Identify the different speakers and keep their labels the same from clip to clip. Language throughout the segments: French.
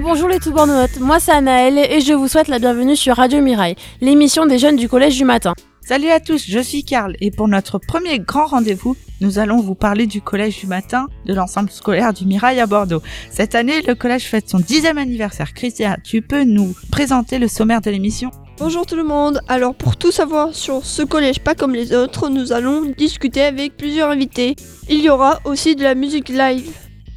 Speaker 1: bonjour les tout notes. Moi c'est Anaëlle et je vous souhaite la bienvenue sur Radio Mirail, l'émission des jeunes du collège du matin.
Speaker 2: Salut à tous, je suis Karl et pour notre premier grand rendez-vous, nous allons vous parler du collège du matin de l'ensemble scolaire du Mirail à Bordeaux. Cette année, le collège fête son dixième anniversaire. Christian, tu peux nous présenter le sommaire de l'émission?
Speaker 3: Bonjour tout le monde, alors pour tout savoir sur ce collège pas comme les autres, nous allons discuter avec plusieurs invités. Il y aura aussi de la musique live.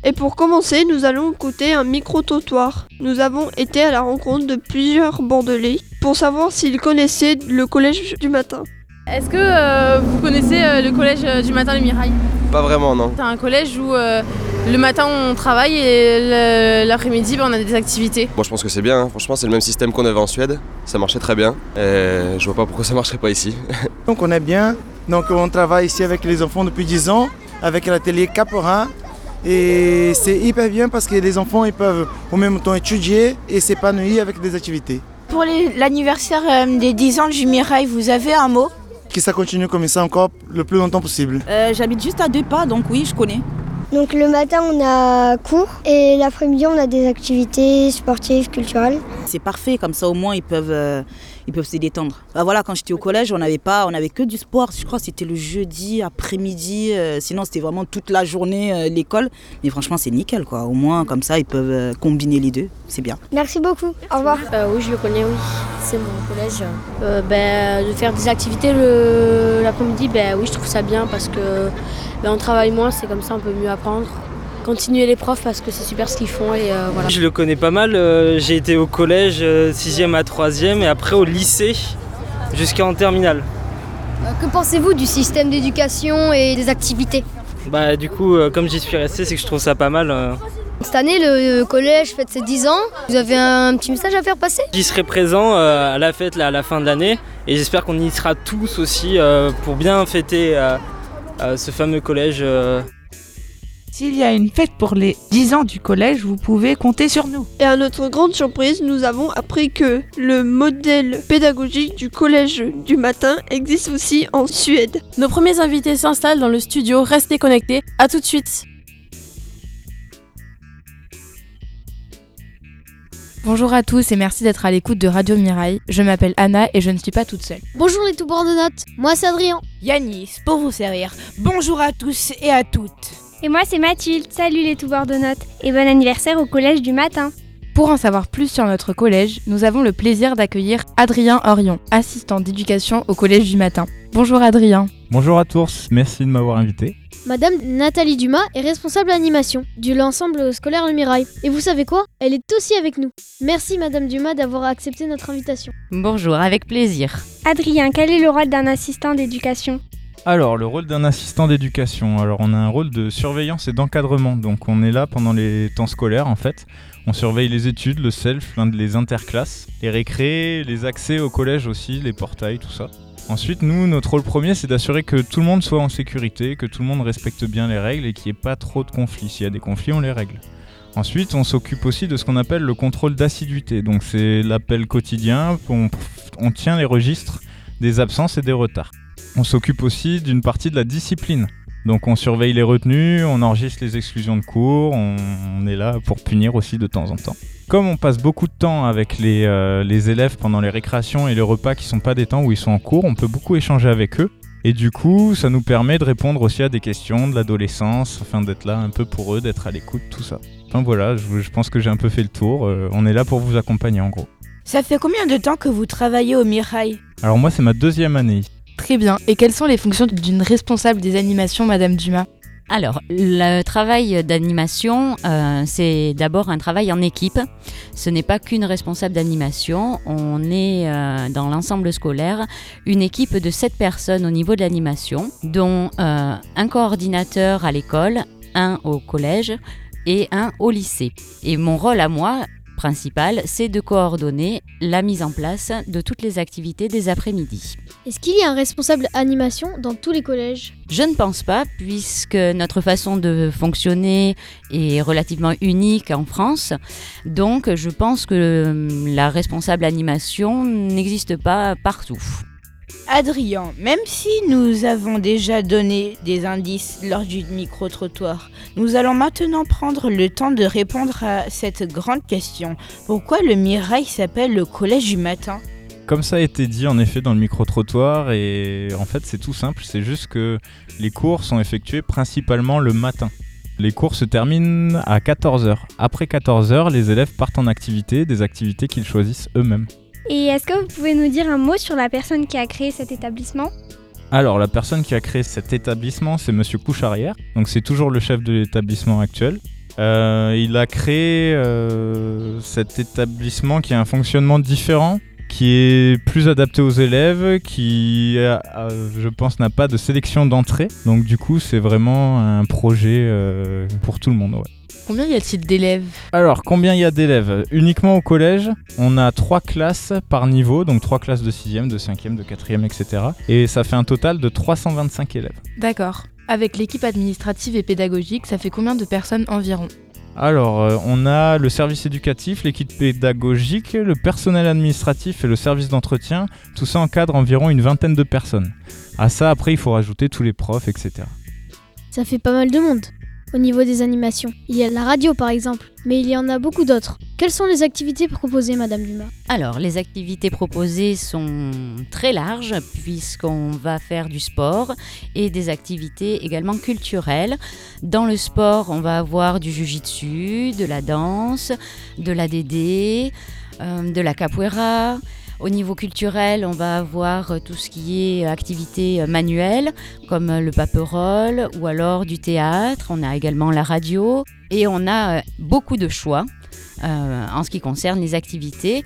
Speaker 3: Et pour commencer, nous allons écouter un micro-trottoir. Nous avons été à la rencontre de plusieurs Bordelais pour savoir s'ils connaissaient le collège du matin.
Speaker 1: Est-ce que euh, vous connaissez euh, le collège euh, du matin Le Mirail?
Speaker 4: Pas vraiment, non.
Speaker 1: C'est un collège où le matin on travaille et l'après-midi ben, on a des activités.
Speaker 4: Moi je pense que c'est bien, hein. franchement c'est le même système qu'on avait en Suède, ça marchait très bien et je vois pas pourquoi ça marcherait pas ici.
Speaker 5: Donc on est bien, donc on travaille ici avec les enfants depuis 10 ans, avec l'atelier Capora et c'est hyper bien parce que les enfants ils peuvent au même temps étudier et s'épanouir avec des activités.
Speaker 6: Pour l'anniversaire euh, des 10 ans du Mirail, vous avez un mot?
Speaker 5: Que ça continue comme ça encore le plus longtemps possible.
Speaker 7: Euh, j'habite juste à deux pas, donc oui, je connais.
Speaker 8: Donc le matin on a cours et l'après-midi on a des activités sportives, culturelles.
Speaker 7: C'est parfait, comme ça au moins ils peuvent, euh, ils peuvent se détendre. Bah voilà, quand j'étais au collège on n'avait pas, on avait que du sport. Je crois que c'était le jeudi après-midi. Euh, sinon c'était vraiment toute la journée euh, l'école. Mais franchement c'est nickel quoi. Au moins comme ça ils peuvent combiner les deux. C'est bien.
Speaker 8: Merci beaucoup. Au revoir.
Speaker 9: oui je le connais oui. C'est mon collège. Ben, de faire des activités l'après-midi, ben oui je trouve ça bien parce que on travaille moins, c'est comme ça on peut mieux apprendre. Continuer les profs parce que c'est super ce qu'ils font et euh, voilà.
Speaker 10: Je le connais pas mal, euh, j'ai été au collège 6e euh, à 3e et après au lycée jusqu'en terminale.
Speaker 11: que pensez-vous du système d'éducation et des activités?
Speaker 10: Bah du coup comme j'y suis resté c'est que je trouve ça pas mal.
Speaker 11: Cette année, le collège fête ses 10 ans. Vous avez un petit message à faire passer?
Speaker 10: J'y serai présent à la fête là, à la fin de l'année et j'espère qu'on y sera tous aussi pour bien fêter ce fameux collège. Euh.
Speaker 2: S'il y a une fête pour les 10 ans du collège, vous pouvez compter sur nous.
Speaker 3: Et à notre grande surprise, nous avons appris que le modèle pédagogique du collège du matin existe aussi en Suède.
Speaker 1: Nos premiers invités s'installent dans le studio, restez connectés, à tout de suite.
Speaker 12: Bonjour à tous et merci d'être à l'écoute de Radio Mirail. Je m'appelle Anna et je ne suis pas toute seule.
Speaker 11: Bonjour les tout de notes, moi c'est Adrien.
Speaker 6: Yanis, pour vous servir. Bonjour à tous et à toutes.
Speaker 13: Et moi c'est Mathilde, salut les tout de notes et bon anniversaire au collège du matin.
Speaker 12: Pour en savoir plus sur notre collège, nous avons le plaisir d'accueillir Adrien Orion, assistant d'éducation au collège du matin. Bonjour Adrien.
Speaker 14: Bonjour à tous, merci de m'avoir invité.
Speaker 11: Madame Nathalie Dumas est responsable animation de l'ensemble scolaire Le Mirail. Et vous savez quoi? Elle est aussi avec nous. Merci Madame Dumas d'avoir accepté notre invitation.
Speaker 15: Bonjour, avec plaisir.
Speaker 13: Adrien, quel est le rôle d'un assistant d'éducation?
Speaker 14: Alors, le rôle d'un assistant d'éducation. Alors, on a un rôle de surveillance et d'encadrement. Donc, on est là pendant les temps scolaires, en fait. On surveille les études, le self, les interclasses, les récrés, les accès au collège aussi, les portails, tout ça. Ensuite, nous, notre rôle premier, c'est d'assurer que tout le monde soit en sécurité, que tout le monde respecte bien les règles et qu'il n'y ait pas trop de conflits. S'il y a des conflits, on les règle. Ensuite, on s'occupe aussi de ce qu'on appelle le contrôle d'assiduité. Donc, c'est l'appel quotidien, on tient les registres des absences et des retards. On s'occupe aussi d'une partie de la discipline. Donc on surveille les retenues, on enregistre les exclusions de cours, on, est là pour punir aussi de temps en temps. Comme on passe beaucoup de temps avec les, euh, les élèves pendant les récréations et les repas qui sont pas des temps où ils sont en cours, on peut beaucoup échanger avec eux. Et du coup, ça nous permet de répondre aussi à des questions de l'adolescence, afin d'être là un peu pour eux, d'être à l'écoute, tout ça. Enfin voilà, je, pense que j'ai un peu fait le tour. Euh, on est là pour vous accompagner en gros.
Speaker 6: Ça fait combien de temps que vous travaillez au Mirail?
Speaker 14: Alors moi, c'est ma deuxième année.
Speaker 12: Très bien. Et quelles sont les fonctions d'une responsable des animations, Madame Dumas?
Speaker 15: Alors, le travail d'animation, euh, c'est d'abord un travail en équipe. Ce n'est pas qu'une responsable d'animation. On est euh, dans l'ensemble scolaire une équipe de 7 personnes au niveau de l'animation, dont euh, un coordinateur à l'école, un au collège et un au lycée. Et mon rôle à moi, principal, c'est de coordonner la mise en place de toutes les activités des après-midi.
Speaker 11: Est-ce qu'il y a un responsable animation dans tous les collèges?
Speaker 15: Je ne pense pas, puisque notre façon de fonctionner est relativement unique en France. Donc je pense que la responsable animation n'existe pas partout.
Speaker 6: Adrien, même si nous avons déjà donné des indices lors du micro-trottoir, nous allons maintenant prendre le temps de répondre à cette grande question. Pourquoi le Mirail s'appelle le collège du matin?
Speaker 14: Comme ça a été dit en effet dans le micro-trottoir, et en fait c'est tout simple, c'est juste que les cours sont effectués principalement le matin. Les cours se terminent à 14h. Après 14h, les élèves partent en activité, des activités qu'ils choisissent eux-mêmes.
Speaker 13: Et est-ce que vous pouvez nous dire un mot sur la personne qui a créé cet établissement
Speaker 14: Alors, la personne qui a créé cet établissement, c'est Monsieur Coucharrière. Donc, c'est toujours le chef de l'établissement actuel. Euh, il a créé euh, cet établissement qui a un fonctionnement différent, qui est plus adapté aux élèves, qui, euh, je pense, n'a pas de sélection d'entrée. Donc, du coup, c'est vraiment un projet pour tout le monde. Ouais.
Speaker 12: Combien y a-t-il d'élèves?
Speaker 14: Alors, combien il y a d'élèves? Uniquement au collège, on a trois classes par niveau, donc trois classes de 6e, de 5e, de 4e, etc. Et ça fait un total de 325 élèves.
Speaker 12: D'accord. Avec l'équipe administrative et pédagogique, ça fait combien de personnes environ?
Speaker 14: Alors, euh, on a le service éducatif, l'équipe pédagogique, le personnel administratif et le service d'entretien. Tout ça encadre environ une vingtaine de personnes. À ça, après, il faut rajouter tous les profs, etc.
Speaker 11: Ça fait pas mal de monde au niveau des animations. Il y a la radio par exemple, mais il y en a beaucoup d'autres. Quelles sont les activités proposées, Madame Dumas?
Speaker 15: Alors, les activités proposées sont très larges puisqu'on va faire du sport et des activités également culturelles. Dans le sport, on va avoir du jujitsu, de la danse, de la DD, euh, de la capoeira. Au niveau culturel, on va avoir euh, tout ce qui est activité euh, manuelle, comme euh, le paperole ou alors du théâtre. On a également la radio et on a beaucoup de choix en ce qui concerne les activités.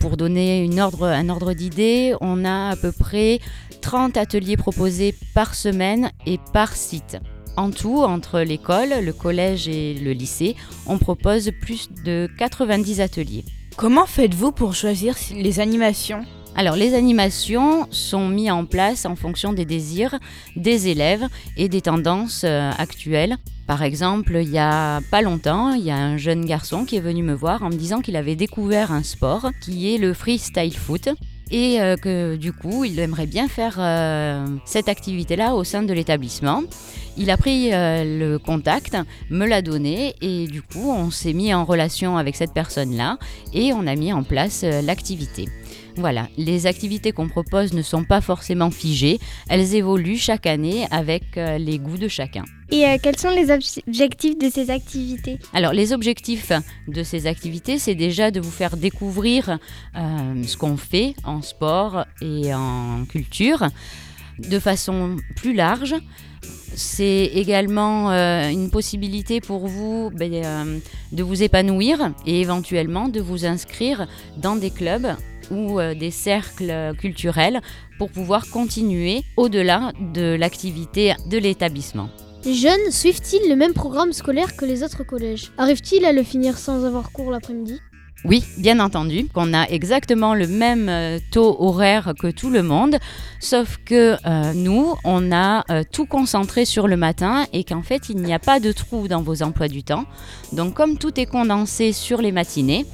Speaker 15: pour donner un ordre d'idée, on a à peu près 30 ateliers proposés par semaine et par site. En tout, entre l'école, le collège et le lycée, on propose plus de 90 ateliers.
Speaker 6: Comment faites-vous pour choisir les animations
Speaker 15: alors les animations sont mises en place en fonction des désirs des élèves et des tendances euh, actuelles. Par exemple, il y a pas longtemps, il y a un jeune garçon qui est venu me voir en me disant qu'il avait découvert un sport qui est le freestyle foot et euh, que du coup, il aimerait bien faire euh, cette activité-là au sein de l'établissement. Il a pris euh, le contact, me l'a donné et du coup, on s'est mis en relation avec cette personne-là et on a mis en place l'activité. Voilà, les activités qu'on propose ne sont pas forcément figées, elles évoluent chaque année avec les goûts de chacun.
Speaker 13: Et euh, quels sont les objectifs de ces activités?
Speaker 15: Alors les objectifs de ces activités, c'est déjà de vous faire découvrir euh, ce qu'on fait en sport et en culture de façon plus large. C'est également une possibilité pour vous ben, de vous épanouir et éventuellement de vous inscrire dans des clubs ou euh, des cercles culturels pour pouvoir continuer au-delà de l'activité de l'établissement.
Speaker 11: Les jeunes suivent-ils le même programme scolaire que les autres collèges? Arrivent-ils à le finir sans avoir cours l'après-midi?
Speaker 15: Oui, bien entendu, qu'on a exactement le même euh, taux horaire que tout le monde, sauf que euh, nous, on a tout concentré sur le matin et qu'en fait, il n'y a pas de trou dans vos emplois du temps. Donc comme tout est condensé sur les matinées,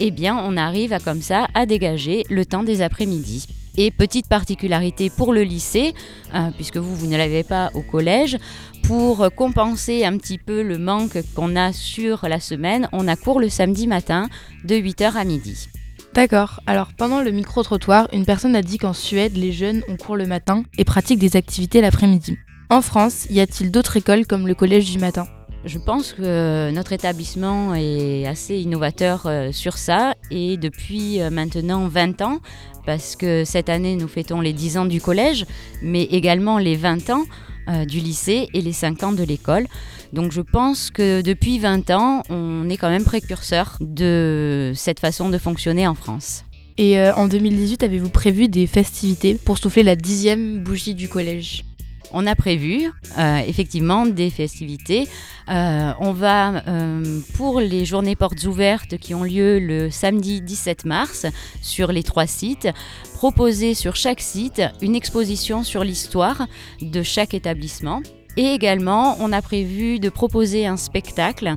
Speaker 15: eh bien on arrive à comme ça à dégager le temps des après-midi. Et petite particularité pour le lycée, euh, puisque vous, vous ne l'avez pas au collège, pour compenser un petit peu le manque qu'on a sur la semaine, on a cours le samedi matin de 8h à midi.
Speaker 12: D'accord. Alors pendant le micro-trottoir, une personne a dit qu'en Suède, les jeunes ont cours le matin et pratiquent des activités l'après-midi. En France, y a-t-il d'autres écoles comme le collège du matin?
Speaker 15: Je pense que notre établissement est assez innovateur euh, sur ça et depuis euh, maintenant 20 ans, parce que cette année nous fêtons les 10 ans du collège, mais également les 20 ans euh, du lycée et les 5 ans de l'école. Donc je pense que depuis 20 ans, on est quand même précurseur de cette façon de fonctionner en France.
Speaker 12: Et en 2018, avez-vous prévu des festivités pour souffler la dixième bougie du collège?
Speaker 15: On a prévu euh, effectivement des festivités. Euh, on va, euh, pour les journées portes ouvertes qui ont lieu le samedi 17 mars sur les trois sites, proposer sur chaque site une exposition sur l'histoire de chaque établissement. Et également, on a prévu de proposer un spectacle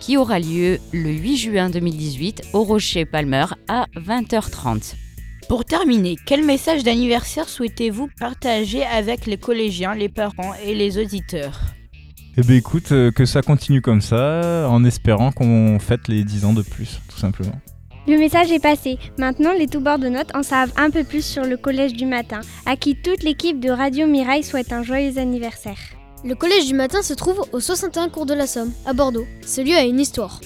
Speaker 15: qui aura lieu le 8 juin 2018 au Rocher Palmer à 20h30.
Speaker 6: Pour terminer, quel message d'anniversaire souhaitez-vous partager avec les collégiens, les parents et les auditeurs?
Speaker 14: Eh bien écoute, euh, que ça continue comme ça, en espérant qu'on fête les 10 ans de plus, tout simplement.
Speaker 13: Le message est passé. Maintenant, les tout bords de notes en savent un peu plus sur le collège du matin, à qui toute l'équipe de Radio Mirail souhaite un joyeux anniversaire.
Speaker 11: Le collège du matin se trouve au 61 cours de la Somme, à Bordeaux. Ce lieu a une histoire.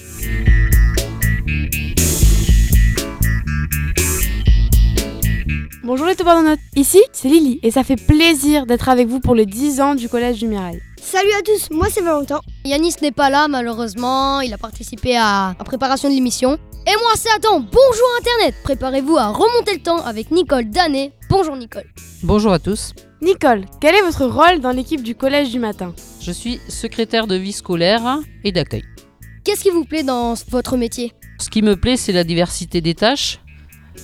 Speaker 1: Bonjour les notes. Ici, c'est Lily et ça fait plaisir d'être avec vous pour les 10 ans du collège du Mirail.
Speaker 8: Salut à tous, moi c'est Valentin.
Speaker 11: Yanis n'est pas là malheureusement, il a participé à la préparation de l'émission. Et moi c'est Adam, bonjour Internet Préparez-vous à remonter le temps avec Nicole Danet. Bonjour Nicole.
Speaker 16: Bonjour à tous.
Speaker 1: Nicole, quel est votre rôle dans l'équipe du collège du matin?
Speaker 16: Je suis secrétaire de vie scolaire et d'accueil.
Speaker 11: Qu'est-ce qui vous plaît dans votre métier?
Speaker 16: Ce qui me plaît, c'est la diversité des tâches,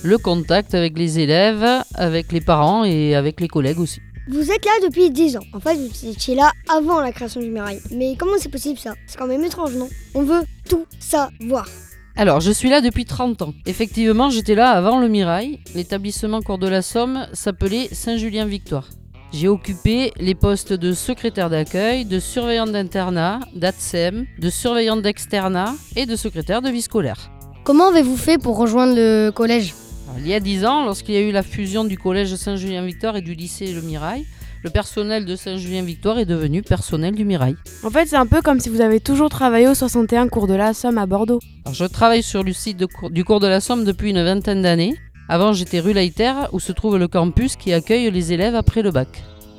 Speaker 16: le contact avec les élèves, avec les parents et avec les collègues aussi.
Speaker 8: Vous êtes là depuis 10 ans. En fait, vous étiez là avant la création du Mirail. Mais comment c'est possible ça? C'est quand même étrange, non? On veut tout savoir.
Speaker 16: Alors, je suis là depuis 30 ans. Effectivement, j'étais là avant le Mirail. L'établissement Cours de la Somme s'appelait Saint-Julien-Victoire. J'ai occupé les postes de secrétaire d'accueil, de surveillant d'internat, d'ATSEM, de surveillant d'externat et de secrétaire de vie scolaire.
Speaker 11: Comment avez-vous fait pour rejoindre le collège
Speaker 16: Il y a 10 ans, lorsqu'il y a eu la fusion du collège Saint-Julien-Victoire et du lycée Le Mirail, le personnel de Saint-Julien-Victoire est devenu personnel du Mirail.
Speaker 1: En fait, c'est un peu comme si vous avez toujours travaillé au 61 cours de la Somme à Bordeaux.
Speaker 16: Alors, je travaille sur le site du cours de la Somme depuis une vingtaine d'années. Avant, j'étais rue Leiter, où se trouve le campus qui accueille les élèves après le bac.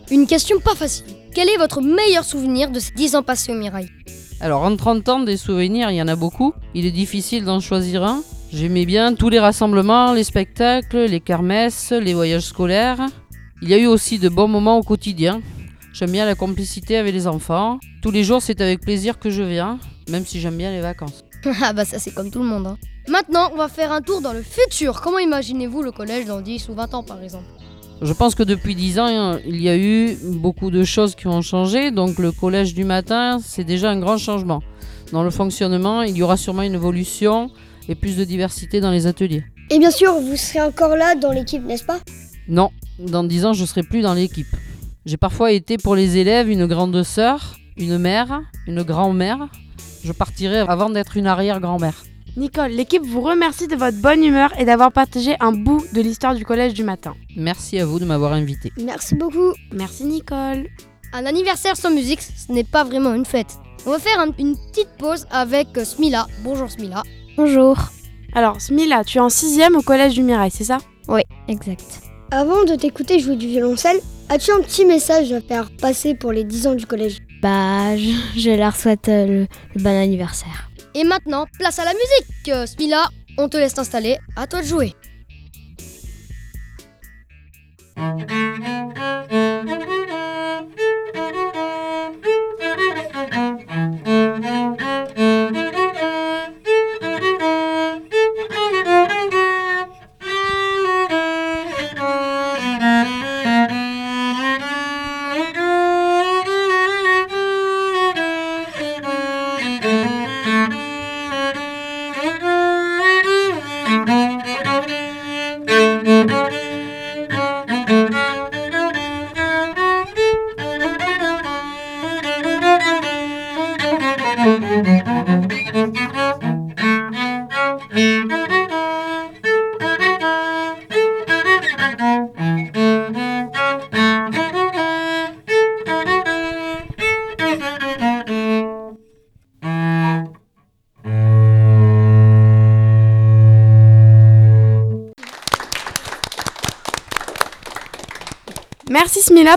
Speaker 11: Une question pas facile. Quel est votre meilleur souvenir de ces 10 ans passés au Mirail
Speaker 16: Alors, en 30 ans, des souvenirs, il y en a beaucoup. Il est difficile d'en choisir un. J'aimais bien tous les rassemblements, les spectacles, les kermesses, les voyages scolaires. Il y a eu aussi de bons moments au quotidien. J'aime bien la complicité avec les enfants. Tous les jours, c'est avec plaisir que je viens, même si j'aime bien les vacances.
Speaker 11: ah bah ça c'est comme tout le monde. Hein. Maintenant, on va faire un tour dans le futur. Comment imaginez-vous le collège dans 10 ou 20 ans par exemple?
Speaker 16: Je pense que depuis 10 ans, il y a eu beaucoup de choses qui ont changé. Donc le collège du matin, c'est déjà un grand changement. Dans le fonctionnement, il y aura sûrement une évolution et plus de diversité dans les ateliers.
Speaker 8: Et bien sûr, vous serez encore là dans l'équipe, n'est-ce pas?
Speaker 16: Non, dans 10 ans, je serai plus dans l'équipe. J'ai parfois été pour les élèves une grande sœur, une mère, une grand-mère. Je partirai avant d'être une arrière-grand-mère.
Speaker 1: Nicole, l'équipe vous remercie de votre bonne humeur et d'avoir partagé un bout de l'histoire du collège du matin.
Speaker 16: Merci à vous de m'avoir invité.
Speaker 8: Merci beaucoup.
Speaker 1: Merci Nicole.
Speaker 11: Un anniversaire sans musique, ce n'est pas vraiment une fête. On va faire une petite pause avec euh, Smila. Bonjour Smila.
Speaker 13: Bonjour.
Speaker 1: Alors Smila, tu es en sixième au collège du Mirail, c'est ça?
Speaker 13: Oui, exact.
Speaker 8: Avant de t'écouter jouer du violoncelle, as-tu un petit message à faire passer pour les 10 ans du collège?
Speaker 13: Bah, je, leur souhaite euh, le, bon anniversaire.
Speaker 11: Et maintenant, place à la musique euh, Smila, on te laisse t'installer, à toi de jouer.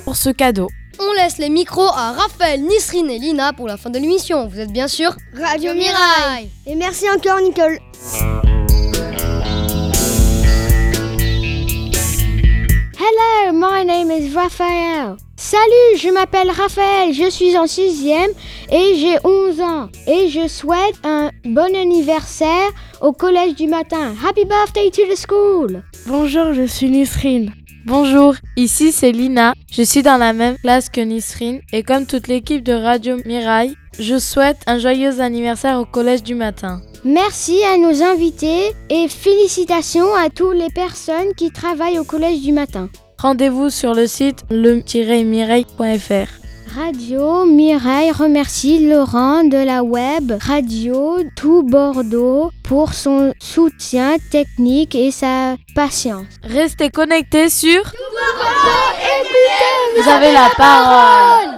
Speaker 1: Pour ce cadeau.
Speaker 11: On laisse les micros à Raphaël, Nisrine et Lina pour la fin de l'émission. Vous êtes bien sûr
Speaker 8: Radio Mirail. Et merci encore Nicole.
Speaker 13: Hello, my name is Raphael. Salut, je m'appelle Raphaël, je suis en 6e et j'ai 11 ans. Et je souhaite un bon anniversaire au collège du matin. Happy birthday to the school
Speaker 1: Bonjour, je suis Nisrine. Bonjour, ici c'est Lina. Je suis dans la même classe que Nisrine et comme toute l'équipe de Radio Mirail, je souhaite un joyeux anniversaire au collège du matin.
Speaker 13: Merci à nos invités et félicitations à toutes les personnes qui travaillent au collège du matin.
Speaker 1: Rendez-vous sur le site le-mireille.fr.
Speaker 13: Radio Mireille remercie Laurent de la web Radio Tout Bordeaux pour son soutien technique et sa patience.
Speaker 1: Restez connectés sur
Speaker 13: Tout Bordeaux, écoutez,
Speaker 1: vous avez la parole.